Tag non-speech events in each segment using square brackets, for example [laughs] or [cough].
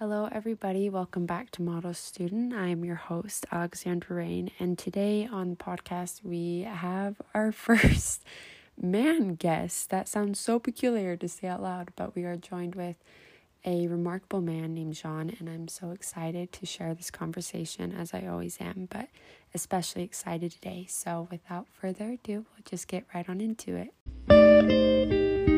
Hello, everybody. Welcome back to Model Student. I am your host, Alexandra Rain, and today on the podcast, we have our [laughs] first man guest. That sounds so peculiar to say out loud, but we are joined with a remarkable man named Jean, and I'm so excited to share this conversation as I always am, but especially excited today. So, without further ado, we'll just get right on into it.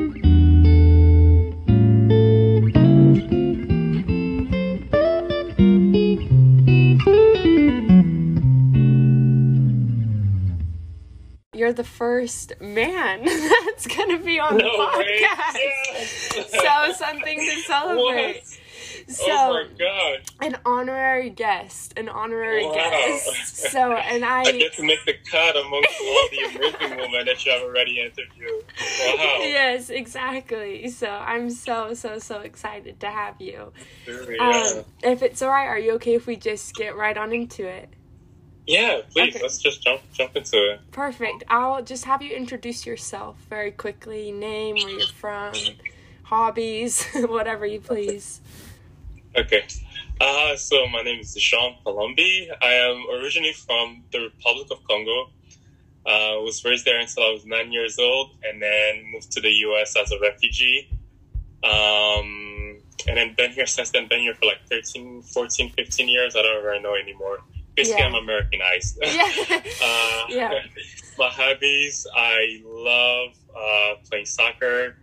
You're the first man [laughs] that's to be on no the podcast. Yes. so something to [laughs] celebrate. What? So, oh my god! An honorary guest, an honorary wow. guest. So, [laughs] and I, I get to make the cut amongst all the amazing women that you have already interviewed. Wow! Yes, exactly. So, I'm so so so excited to have you. Sure, yeah. Um, if it's alright, are you okay if we just get right on into it? Yeah, please. Okay. Let's just jump jump into it. Perfect. I'll just have you introduce yourself very quickly. Name, where you're from, hobbies, [laughs] whatever you please. Okay. Uh, so my name is Jean Palombi. I am originally from the Republic of Congo. I uh, was raised there until I was nine years old and then moved to the US as a refugee. Um, and then been here since then, been here for like 13, 14, 15 years. I don't really know anymore basically yeah. I'm Americanized. [laughs] Yeah. [laughs] uh, yeah. [laughs] My hobbies, I love uh, playing soccer.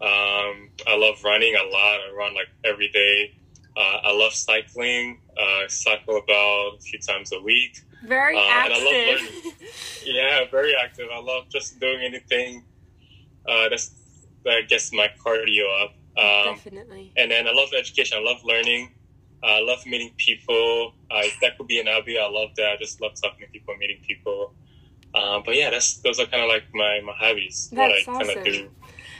Um, I love running a lot. I run like every day. Uh, I love cycling. Uh, I cycle about a few times a week. Very uh, active. yeah, very active. I love just doing anything uh, that's, that gets my cardio up. Um, Definitely. And then I love education. I love learning. I love meeting people. Uh, if that could be an hobby, I love that. I just love talking to people, meeting people. Um, but yeah, that's those are kind of like my, my hobbies. That's what I awesome. kind of do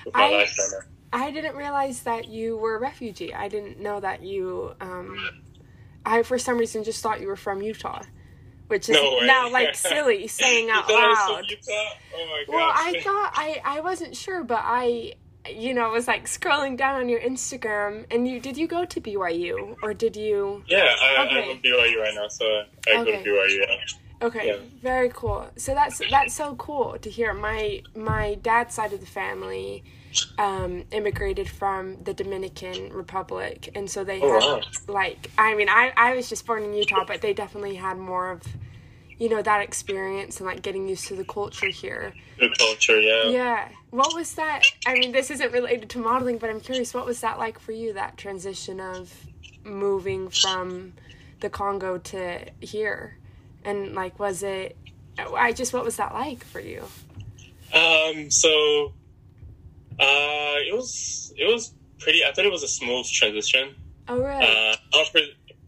with my I, life right now. I didn't realize that you were a refugee. I didn't know that you. Um, I for some reason just thought you were from Utah, which is no now like [laughs] silly saying out loud. Oh my gosh. Well, I thought I I wasn't sure, but I you know, it was like scrolling down on your Instagram, and you did you go to BYU or did you? Yeah, I, okay. I'm at BYU right now, so I okay. go to BYU. Yeah. Okay, yeah. very cool. So that's that's so cool to hear. My my dad's side of the family um, immigrated from the Dominican Republic, and so they oh, had wow. like I mean I I was just born in Utah, but they definitely had more of you know that experience and like getting used to the culture here. The culture yeah. Yeah. What was that i mean this isn't related to modeling but i'm curious what was that like for you that transition of moving from the congo to here? And like was it i just what was that like for you? Um so uh it was it was pretty i thought it was a smooth transition. Oh really? Uh,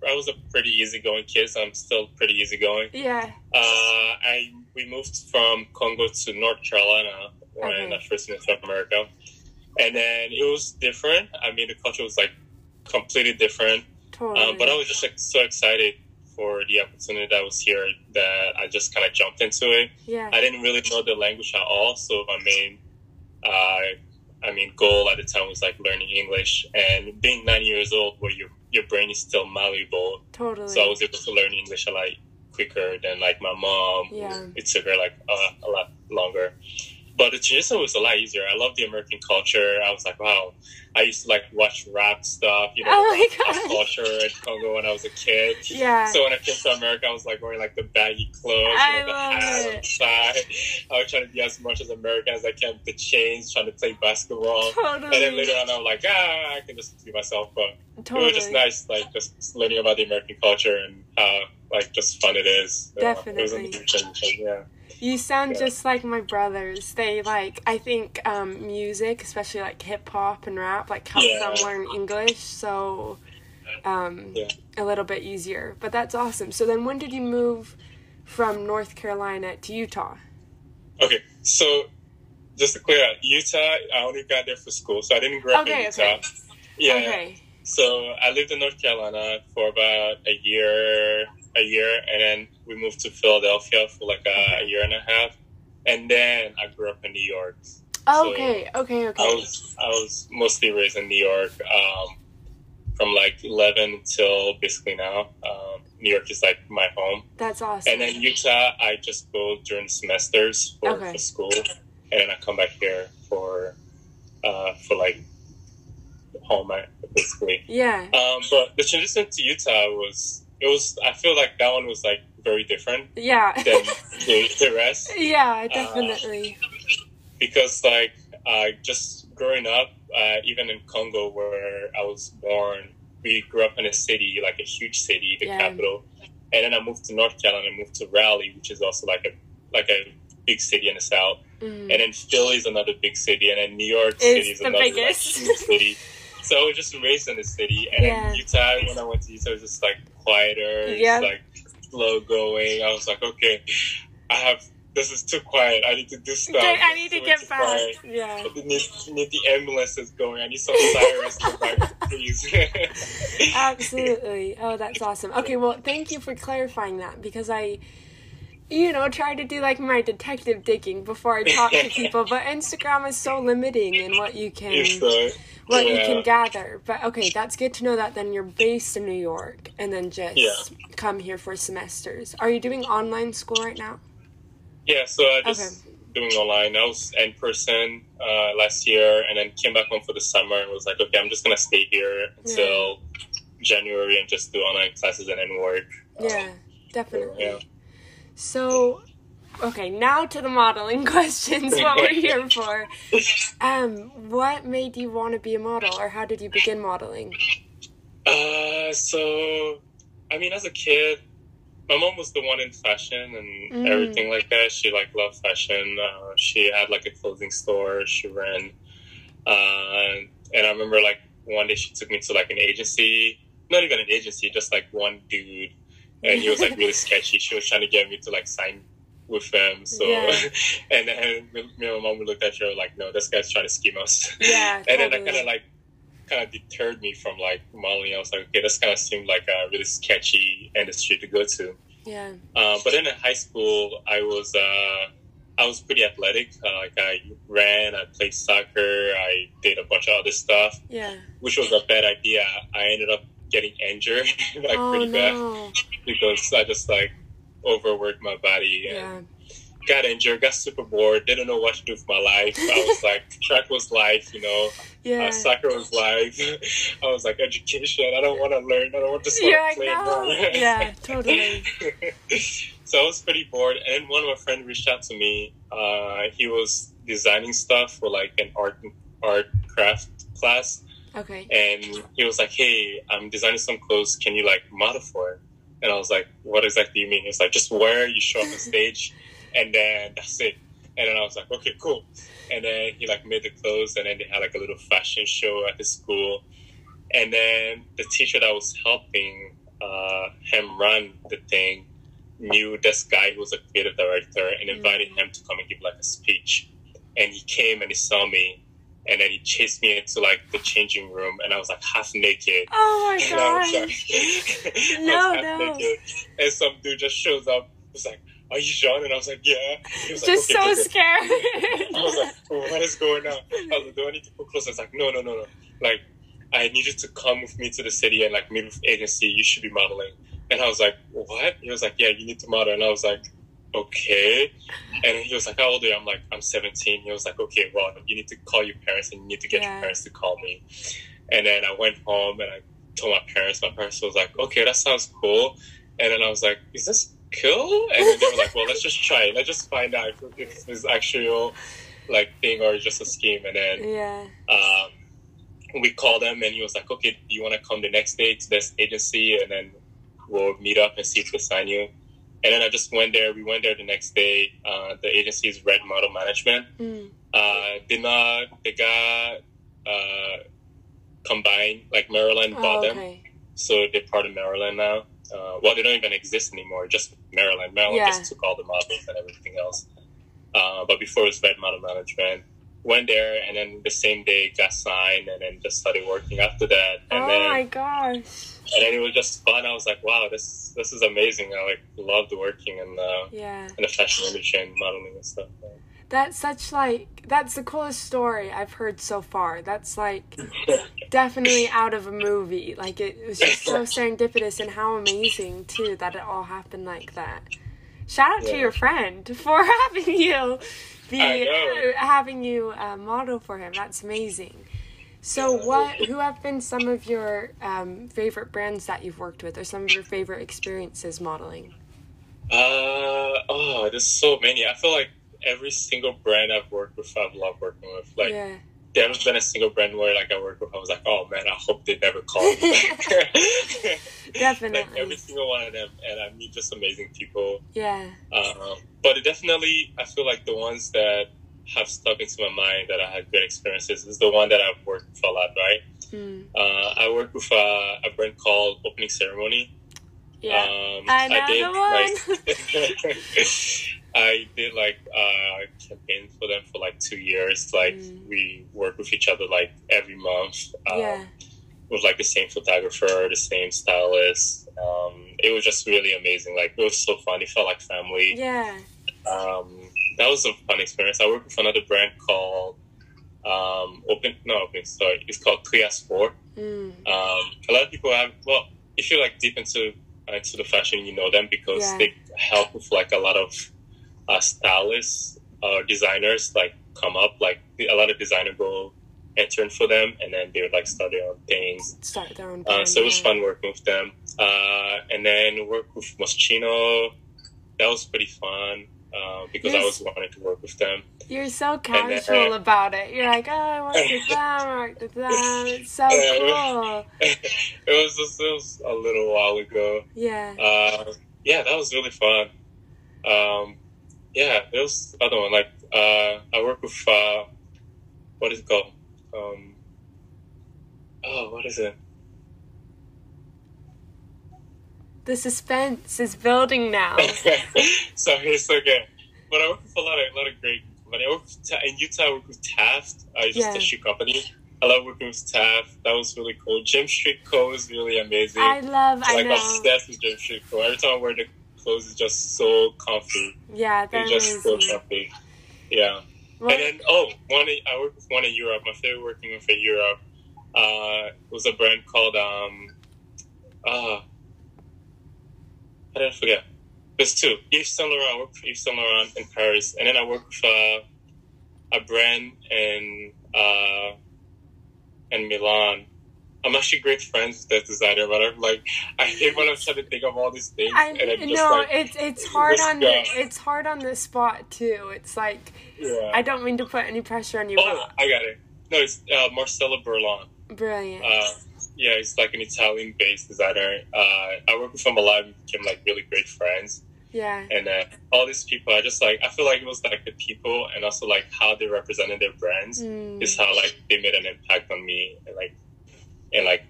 I was I a pretty easygoing kid, so I'm still pretty easygoing. Yeah. Uh, I we moved from Congo to North Carolina when okay. I first moved to America, and then it was different. I mean, the culture was like completely different. Totally. Um, but I was just like so excited for the opportunity that was here that I just kind of jumped into it. Yeah. I didn't really know the language at all, so my main, uh, I mean, goal at the time was like learning English. And being nine years old, where you your brain is still malleable. Totally. So I was able to learn English a lot quicker than like my mom. Yeah. It took her like a lot longer. But the transition was a lot easier. I love the American culture. I was like, wow. I used to like watch rap stuff, you know, oh rap culture in Congo when I was a kid. Yeah. So when I came to America, I was like wearing like the baggy clothes, I you know, the hat on the side. I was trying to be as much as American as I can the chains, trying to play basketball. Totally. And then later on, I'm like, ah, I can just be myself. But totally. it was just nice, like just learning about the American culture and how like just fun it is. Definitely. yeah. You sound yeah. just like my brothers. They like I think um, music, especially like hip hop and rap, like helps yeah. them learn English. So um, yeah. a little bit easier. But that's awesome. So then, when did you move from North Carolina to Utah? Okay, so just to clear out, Utah, I only got there for school, so I didn't grow up okay, in Utah. Okay. Yeah. Okay. So I lived in North Carolina for about a year, a year, and then we moved to Philadelphia for like a, year and a half, and then I grew up in New York. Oh, so okay, okay, okay. I was I was mostly raised in New York, um, from like 11 until basically now. Um, New York is like my home. That's awesome. And then Utah, I just go during semesters for, Okay. for school, and then I come back here for uh, for like home uh, basically. yeah. Um, but the transition to Utah was it was I feel like that one was like very different Yeah. than the, the rest [laughs] yeah, definitely. because like uh, just growing up, uh, even in Congo where I was born, we grew up in a city like a huge city, the Yeah. capital, and then I moved to North Carolina, I moved to Raleigh, which is also like a like a big city in the south, Mm. and then Philly is another big city, and then New York It's City is the another like, huge city. [laughs] So I was just raised in the city, and Yeah. then Utah. When I went to Utah, it was just like quieter, Yeah. like slow going. I was like, okay, I have this is too quiet. I need to do stuff. I need to get back. quiet. Yeah. I need, need the ambulances going. I need some sirens back, please. [laughs] Absolutely. Oh, that's awesome. Okay, well, thank you for clarifying that because I, you know, try to do like my detective digging before I talk to [laughs] people, but Instagram is so limiting in what you can what you can gather. But okay, that's good to know that then you're based in New York and then just Yeah. come here for semesters. Are you doing online school right now? Yeah, so I just doing online. I was in person uh, last year, and then came back home for the summer and was like, okay, I'm just gonna stay here until January and just do online classes and then work. Um, Yeah, definitely. yeah. So, okay, now to the modeling [laughs] questions. What we're here for. Um, what made you want to be a model, or how did you begin modeling? Uh, so I mean, as a kid, my mom was the one in fashion and Mm. everything like that. She like loved fashion. Uh, she had like a clothing store. She ran, uh, and I remember like one day she took me to like an agency, not even an agency, just like one dude, and he was like really [laughs] sketchy. She was trying to get me to like sign with them. So, Yeah. [laughs] and then me and my mom would look at her like, no, this guy's trying to scheme us. Yeah, [laughs] and then that totally. kind of like kind of deterred me from like modeling. I was like, okay, this kind of seemed like a really sketchy industry to go to. Yeah. Uh, but then in high school, I was uh, I was pretty athletic. Uh, like I ran, I played soccer, I did a bunch of other stuff, Yeah. which was a bad idea. I ended up getting injured [laughs] like oh pretty bad because I just like overworked my body and Yeah. got injured, got super bored, didn't know what to do with my life. I was [laughs] like, track was life, you know. Yeah. Uh, soccer was live. [laughs] I was like, education. I don't want to learn. I don't want to just You're want like, to play no. more. [laughs] Yeah, totally. so I was pretty bored, and one of my friends reached out to me. Uh, he was designing stuff for like an art art craft class, Okay. and he was like, "Hey, I'm designing some clothes. Can you like model for it?" And I was like, "What exactly do you mean?" He's like, "Just wear. You show up on stage, and then that's it." And then I was like, "Okay, cool." And then he like made the clothes, and then they had like a little fashion show at the school. And then the teacher that was helping uh, him run the thing knew this guy who was a creative director and invited him to come and give like a speech. And he came and he saw me, and then he chased me into like the changing room, and I was like half naked. Oh my [laughs] And I was gosh. like, [laughs] No, no. naked. And some dude just shows up. Was like, "Are you Jean?" And I was like, "Yeah." He was like, Just "Okay, so okay." scared. [laughs] I was like, oh, "What is going on?" I was like, "Do I need to put clothes?" I was like, "No, no, no, no. Like, I need you to come with me to the city and like meet with agency. You should be modeling." And I was like, "What?" He was like, "Yeah, you need to model." And I was like, "Okay." And he was like, "How old are you?" I'm like, "I'm 17." He was like, "Okay, well, you need to call your parents and you need to get Yeah. your parents to call me." And then I went home and I told my parents. My parents was like, "Okay, that sounds cool." And then I was like, "Is this cool?" And then they were like, "Well, let's just try it. Let's just find out if, if it's actual like thing or just a scheme." And then yeah. um, we called him and he was like, okay, do you want to come the next day to this agency and then we'll meet up and see if they sign you. And then I just went there. We went there the next day. Uh, the agency is Red Model Management. Mm. Uh, they not, they got uh, combined, like Marilyn bought Oh, them. okay. So they're part of Marilyn now. Uh, well, they don't even exist anymore, just Marilyn. Marilyn Yeah. just took all the models and everything else. Uh, but before it was Red Model Management. Went there and then the same day got signed and then just started working after that. And Oh then my gosh. And then it was just fun. I was like, wow, this this is amazing. I like loved working in the Yeah. in the fashion industry and modeling and stuff. That's such like that's the coolest story I've heard so far. That's like [laughs] definitely out of a movie. Like it was just so serendipitous and how amazing too that it all happened like that. Shout out to your friend for [laughs] having you be having you uh, model for him. That's amazing. So what who have been some of your um, favorite brands that you've worked with or some of your favorite experiences modeling? Uh oh, there's so many. I feel like every single brand I've worked with, I've loved working with. Like yeah. there hasn't been a single brand where like I worked with, I was like, oh man, I hope they never call me. [laughs] Definitely. like every single one of them, and I meet just amazing people. Yeah. Um, but it definitely, I feel like the ones that have stuck into my mind that I had great experiences is the one that I've worked with a lot, right? Mm. Uh, I worked with uh, a brand called Opening Ceremony. Yeah. Um, I know did, like, [laughs] I did like uh, campaign for them for like two years. Like Mm. we work with each other like every month. Um, yeah. With like the same photographer, the same stylist. Um, it was just really amazing. Like it was so fun. It felt like family. Yeah. Um, that was a fun experience. I worked with another brand called um, Open. No, Open. Sorry, it's called Trias Four. Mm. Um, a lot of people have. Well, if you're like deep into uh, into the fashion, you know them because Yeah. they help with like a lot of uh, stylists or designers like come up. Like a lot of designer go intern for them, and then they would like start their own things. Start their own. Uh, so it was fun working with them. Uh, and then work with Moschino. That was pretty fun uh, because I Yes. was wanting to work with them. You're so then, casual uh, about it. You're like, oh, I worked with [laughs] them, I worked with them. It's so cool. [laughs] it was just, it was a little while ago. Yeah. Uh, yeah, that was really fun. Um, yeah, there was other one like uh, I work with uh, what is it called? Um, oh, what is it? The suspense is building now. [laughs] so it's okay. But I work with a lot of a lot of great company. I work with, Ta- in Utah. I work with Taft. Uh, it's just Yeah. a shoe company. I love working with Taft. That was really cool. Jim Street Co is really amazing. I love, I like know. obsessed with Jim Street Co. Every time I wear the clothes, it's just so comfy. Yeah, they're just so comfy. Yeah. Well, And then oh, one I worked with one in Europe. My favorite working with in Europe uh, was a brand called um, uh, how did I forget? There's two. Yves Saint Laurent. I worked for Yves Saint Laurent in Paris, and then I work for uh, a brand in uh, in Milan. I'm actually great friends with that designer, but I'm like, I hate when I'm trying to think of all these things, I and just no, like, it's it's hard on the it's hard on the spot too. It's like yeah. I don't mean to put any pressure on you, oh, I got it. No, it's uh, Marcelo Burlon. brilliant. Uh, yeah, he's like an Italian-based designer. Uh, I work with him a lot. We became like really great friends, yeah, and uh, all these people, I just like. I feel like it was like the people, and also like how they represented their brands Mm, is how like they made an impact on me, and like, and like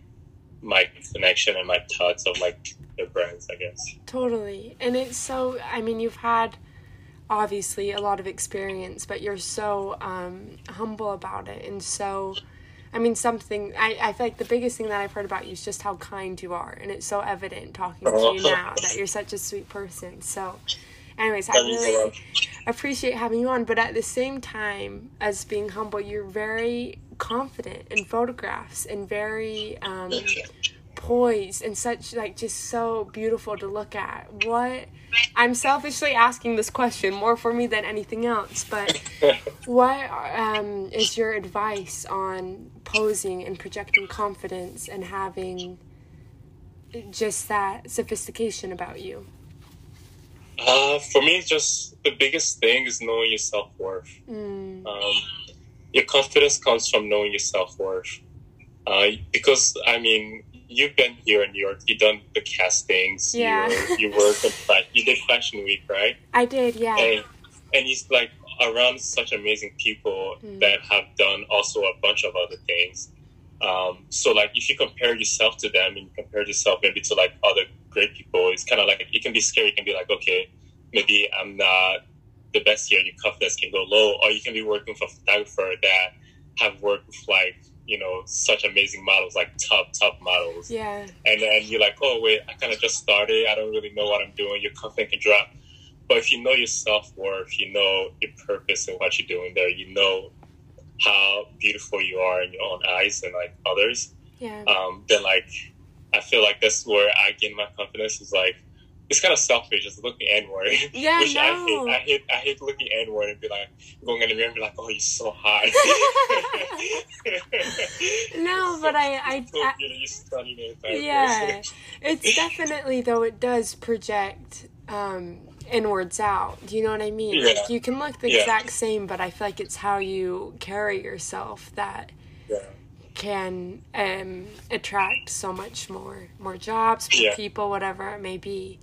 my connection and my thoughts of like their brands. I guess. totally. And it's so. I mean, you've had obviously a lot of experience, but you're so um, humble about it, and so. I mean, something I, I feel like the biggest thing that I've heard about you is just how kind you are, and it's so evident talking to you now that you're such a sweet person. So, anyways, I That means a really appreciate having you on, but at the same time as being humble, you're very confident in photographs and very um, poised and such like just so beautiful to look at. What I'm selfishly asking this question more for me than anything else, but [laughs] what um, is your advice on posing and projecting confidence and having just that sophistication about you? Uh, for me, just the biggest thing is knowing your self worth. Mm, um, your confidence comes from knowing your self worth. Uh, because I mean, you've been here in New York. You've done the castings. Yeah. You, you work in You did Fashion Week, right? I did, yeah. And and he's like around such amazing people Mm. that have done also a bunch of other things. Um, so like if you compare yourself to them and you compare yourself maybe to like other great people, it's kind of like it can be scary. It can be like okay, maybe I'm not the best here, and your confidence can go low. Or you can be working with a photographer that have worked with like you know such amazing models, like top top models Yeah. and then you're like, oh wait, I kind of just started. I don't really know what I'm doing. Your confidence can drop. but if you know your self worth, you know your purpose and what you're doing there, you know how beautiful you are in your own eyes and like others. Yeah. Um, then like I feel like that's where I gain my confidence. Is like it's kind of selfish, just looking inward. Yeah, [laughs] Which I hate. I hate. I hate looking inward and be like going in the mirror and be like, "Oh, you're so hot." [laughs] [laughs] No, but I- I- so I- stunning yeah it's definitely though it does project um inwards out do you know what i mean Yeah. like you can look the Yeah. exact same but i feel like it's how you carry yourself that yeah. can um attract so much more more jobs more people whatever it may be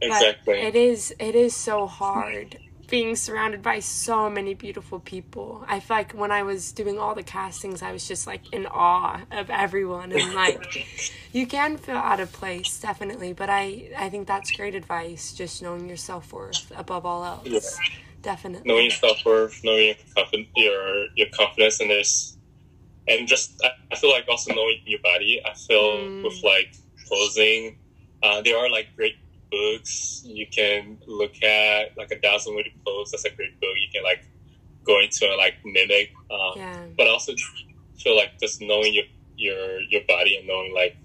Exactly. but it is it is so hard being surrounded by so many beautiful people. I feel like when I was doing all the castings, I was just like in awe of everyone, and like [laughs] you can feel out of place, definitely. But I I think that's great advice, just knowing your self worth above all else. Yeah. Definitely. knowing your self worth, knowing your your your confidence in this, and just I, I feel like also knowing your body. I feel Mm. with like posing, uh, there are like great books you can look at, like a thousand to pose. That's a great book. You can like go into and like mimic. Um, Yeah. But also feel like just knowing your your your body and knowing like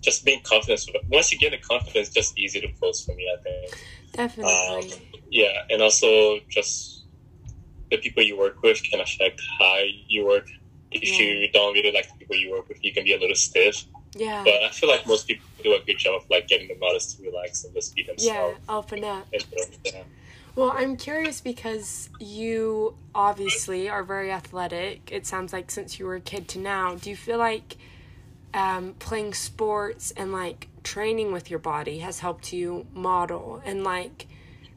just being confident. Once you get the confidence, just easy to pose for me. I think. Definitely. Um, yeah, and also just the people you work with can affect how you work. If Yeah. you don't really like the people you work with, you can be a little stiff. Yeah. But I feel like most people do a good job of like getting the models to relax and just be themselves. Yeah. Open up. Yeah. Well, I'm curious because you obviously are very athletic. It sounds like since you were a kid to now, do you feel like um, playing sports and like training with your body has helped you model and like,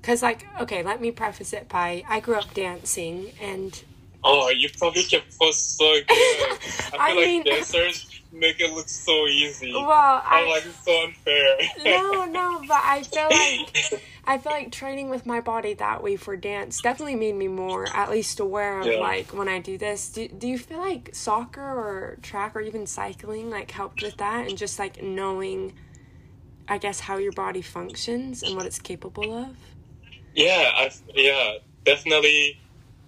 because like, okay, let me preface it by I grew up dancing and Oh, you probably can post so good. [laughs] I feel I like mean- dancers make it look so easy. well, I'm I like, it's so unfair. no, [laughs] no, but I feel like I feel like training with my body that way for dance definitely made me more at least aware of Yeah. like when I do this. Do, do you feel like soccer or track or even cycling like helped with that and just like knowing I guess how your body functions and what it's capable of? Yeah, I yeah, definitely.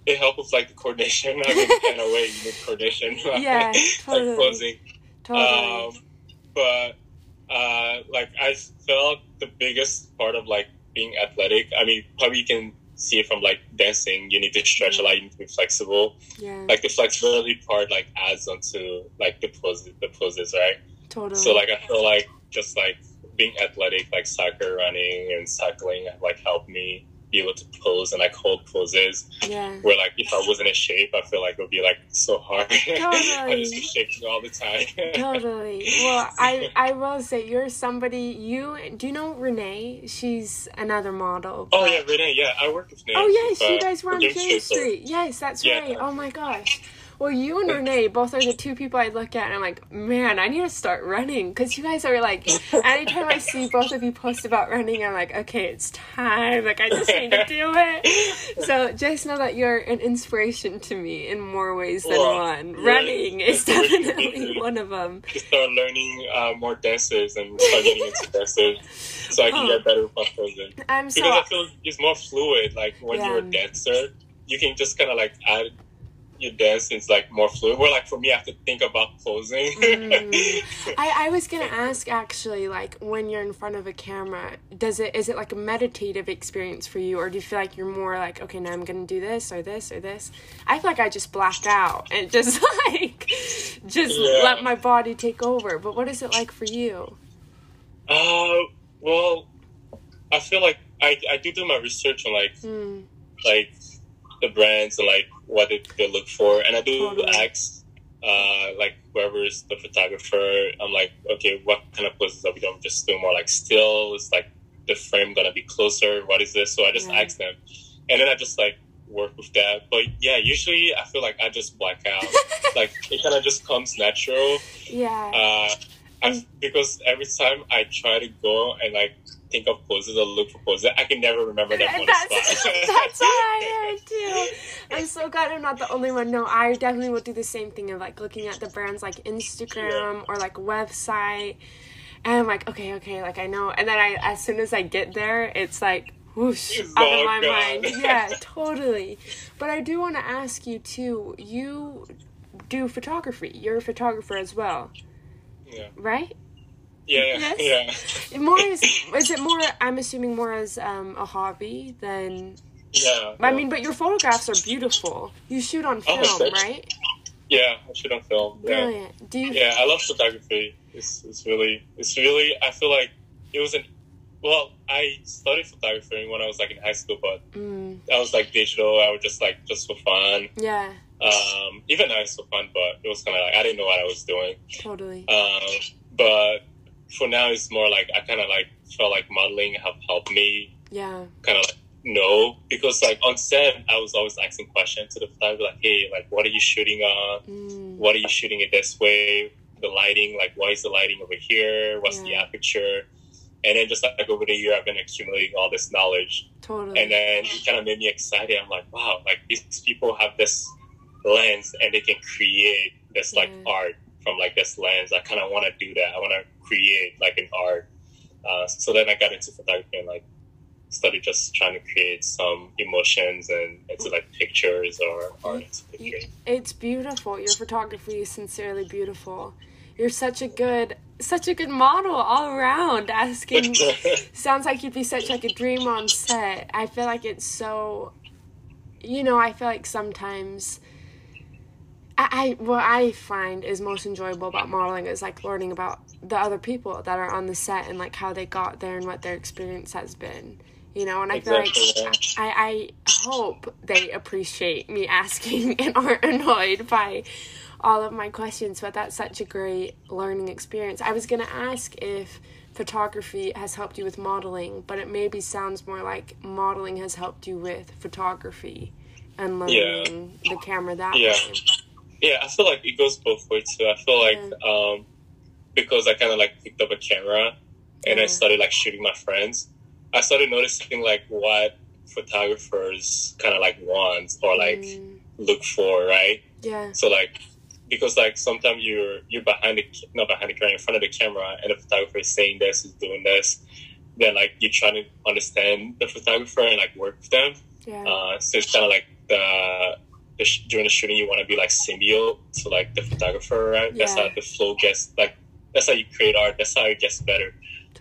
It helps with like the coordination. I mean, in a way, you need coordination. [laughs] Yeah, totally. like posing. Totally. Um, but uh, like I felt the biggest part of like being athletic. I mean, probably you can see it from like dancing. You need to stretch a lot. You need to be flexible. yeah. Like the flexibility part like adds onto like the poses, the poses, right? totally. So like I feel like just like being athletic, like soccer, running, and cycling, like helped me be able to pose and like hold poses. yeah. Where like if I wasn't in shape, I feel like it would be like so hard. Totally. [laughs] I just be shaking all the time. [laughs] totally. Well, I I will say you're somebody you do you know Renee? She's another model. Oh yeah, Renee. Yeah, I work with Renee. Oh yes, you guys were on Game J Street, so- Street. Yes, that's Yeah. right. Oh my gosh. Well, you and Renee both are the two people I look at, and I'm like, man, I need to start running because you guys are like. Anytime I see both of you post about running, I'm like, okay, it's time. Like I just need to do it. [laughs] So just know that you're an inspiration to me in more ways than Well, one. Running is definitely [laughs] one of them. to start learning uh, more dances and start getting into dances so I can Huh. get better with my posing. I'm so. Because I feel it's more fluid. Like when you're a dancer, you can just kind of like add your dance is like more fluid. Where like for me, I have to think about posing. Mm. I, I was gonna [laughs] ask actually, like when you're in front of a camera, does it is it like a meditative experience for you, or do you feel like you're more like, okay, now I'm gonna do this or this or this? I feel like I just black out and just [laughs] like just Yeah. let my body take over. But what is it like for you? uh, well, I feel like I, I do do my research on like Mm, like the brands and like what they, they look for, and I do Totally. ask uh, like whoever is the photographer. I'm like, okay, what kind of poses are we doing? Just do more like still. Is like the frame gonna be closer? What is this? So I just Yeah. ask them, and then I just like work with that. But yeah, usually I feel like I just black out. [laughs] like it kind of just comes natural. yeah. Uh, I, [laughs] because every time I try to go and like think of poses or look for poses, I can never remember them on the That's, spot. [laughs] that's what I heard too. I'm so glad I'm not the only one. No, I definitely will do the same thing of like looking at the brands like Instagram or like website. And I'm like, okay, okay, like I know. And then I, as soon as I get there, it's like, whoosh It's out of my gone. mind. [laughs] Yeah, totally. But I do want to ask you too. You do photography. You're a photographer as well, Yeah. right? Yeah, Yes. yeah. More is is it more? I'm assuming more as um, a hobby than. Yeah. I mean, but your photographs are beautiful. You shoot on Oh, film, thanks. right? yeah, I shoot on film. Yeah. Brilliant. Do you? Yeah, I love photography. It's, it's really, it's really, I feel like it was an, well, I studied photography when I was like in high school, but Mm, I was like digital. I was just like, just for fun. yeah, Um, even now it's for fun, but it was kind of like, I didn't know what I was doing. totally. Um, but for now, it's more like, I kind of like felt like modeling have helped me Yeah. kind of like know because like on set, I was always asking questions to the photographer, like, hey, like, what are you shooting on? Mm, what are you shooting it this way? The lighting, like why is the lighting over here? What's the aperture? And then just like over the year, I've been accumulating all this knowledge, totally. and then it kind of made me excited. I'm like, wow, like these people have this lens, and they can create this like Yeah. art from like this lens. I kind of want to do that. I want to create like an art. Uh, so then I got into photography and like started just trying to create some emotions and into like pictures or art. It's beautiful. Your photography is sincerely beautiful. You're such a good, such a good model all around. Asking [laughs] sounds like you'd be such like a dream on set. I feel like it's so, you know, I feel like sometimes. I, I what I find is most enjoyable about modeling is like learning about the other people that are on the set and like how they got there and what their experience has been. You know, and I feel Exactly, yeah. like I, I hope they appreciate me asking [laughs] and aren't annoyed by all of my questions, but that's such a great learning experience. I was gonna ask if photography has helped you with modeling, but it maybe sounds more like modeling has helped you with photography and learning the camera that Yeah. way. Yeah, I feel like it goes both ways too. I feel like um, because I kind of like picked up a camera and I started like shooting my friends, I started noticing like what photographers kind of like want or like Mm, look for, right? yeah, So like because like sometimes you're you're behind the not behind the camera, in front of the camera, and the photographer is saying this, is doing this. Then like you're trying to understand the photographer and like work with them. yeah, Uh, so it's kind of like the, during the shooting, you want to be like symbiote to like the photographer, right? That's how the flow gets like. That's how you create art. That's how it gets better.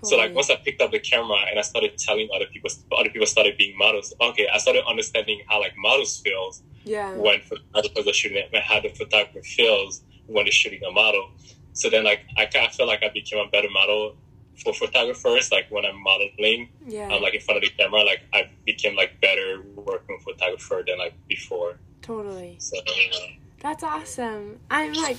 So like once I picked up the camera and I started telling other people, other people started being models. Okay, I started understanding how like models feels yeah, when photographers are shooting and how the photographer feels when they're shooting a model. So then like I kind of feel like I became a better model for photographers. Like when I'm modeling, yeah, I'm like in front of the camera, like I became like better working photographer than like before. Totally. So [laughs] That's awesome. I'm like,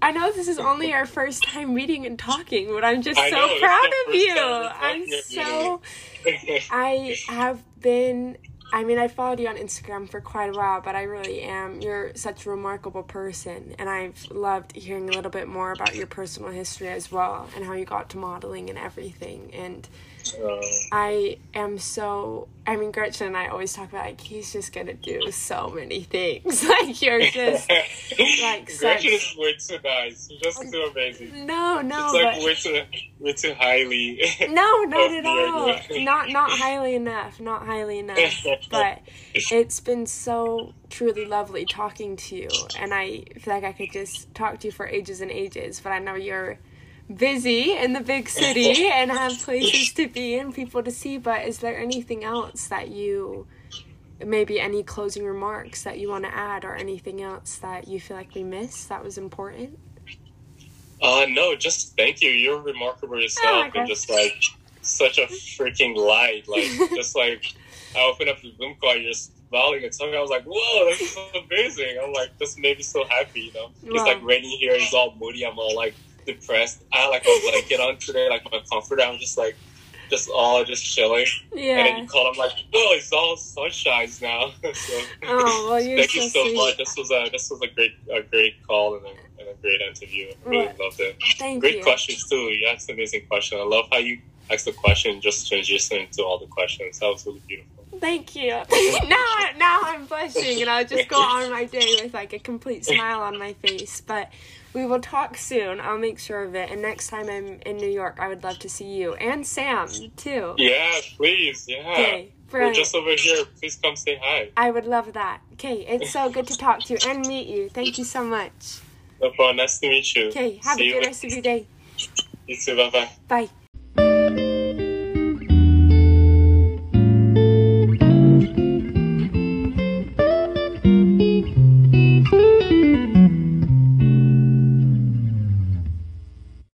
I know this is only our first time meeting and talking, but I'm just so know, proud of you. I'm so. [laughs] I have been. I mean, I followed you on Instagram for quite a while, but I really am. You're such a remarkable person, and I've loved hearing a little bit more about your personal history as well, and how you got to modeling and everything. And uh, I am so. I mean, Gretchen and I always talk about like he's just gonna do so many things. [laughs] like you're just like such- [laughs] Gretchen is way too nice. She's just too amazing. no, no, it's like but way too, way too highly. [laughs] no, not at all. Not not highly enough. Not highly enough. But it's been so truly lovely talking to you, and I feel like I could just talk to you for ages and ages. But I know you're busy in the big city [laughs] and have places to be and people to see. But is there anything else that you? Maybe any closing remarks that you want to add, or anything else that you feel like we missed that was important? Uh, no, just thank you. You're remarkable Oh yourself, my and just like such a freaking light. Like, [laughs] just like I opened up the Zoom call, you're smiling and something. I was like, "Whoa, this is amazing!" I'm like, this made me so happy. You know, it's like raining here. It's all moody. I'm all like depressed. I had like a blanket on today, like my comforter. I'm just like, just all just chilling. Yeah. And then you call. I'm like, oh, it's all sunshines now." [laughs] so, Oh well, you're thank so you so sweet. much. This was a this was a great a great call and a, and a great interview. Really Right. loved it. Oh, thank Great you. questions too. You asked amazing question. I love how you asked the question, just transition into all the questions. That was really beautiful. Thank you. [laughs] now, now I'm blushing, and I'll just go [laughs] on my day with like a complete smile on my face. But we will talk soon. I'll make sure of it. And next time I'm in New York, I would love to see you and Sam too. Yeah, please. Yeah. Okay, We're just over here. Please come say hi. I would love that. Okay, it's so good to talk to you and meet you. Thank you so much. No problem. Nice to meet you. Okay, have See a good rest of your day. You too. Bye bye. Bye.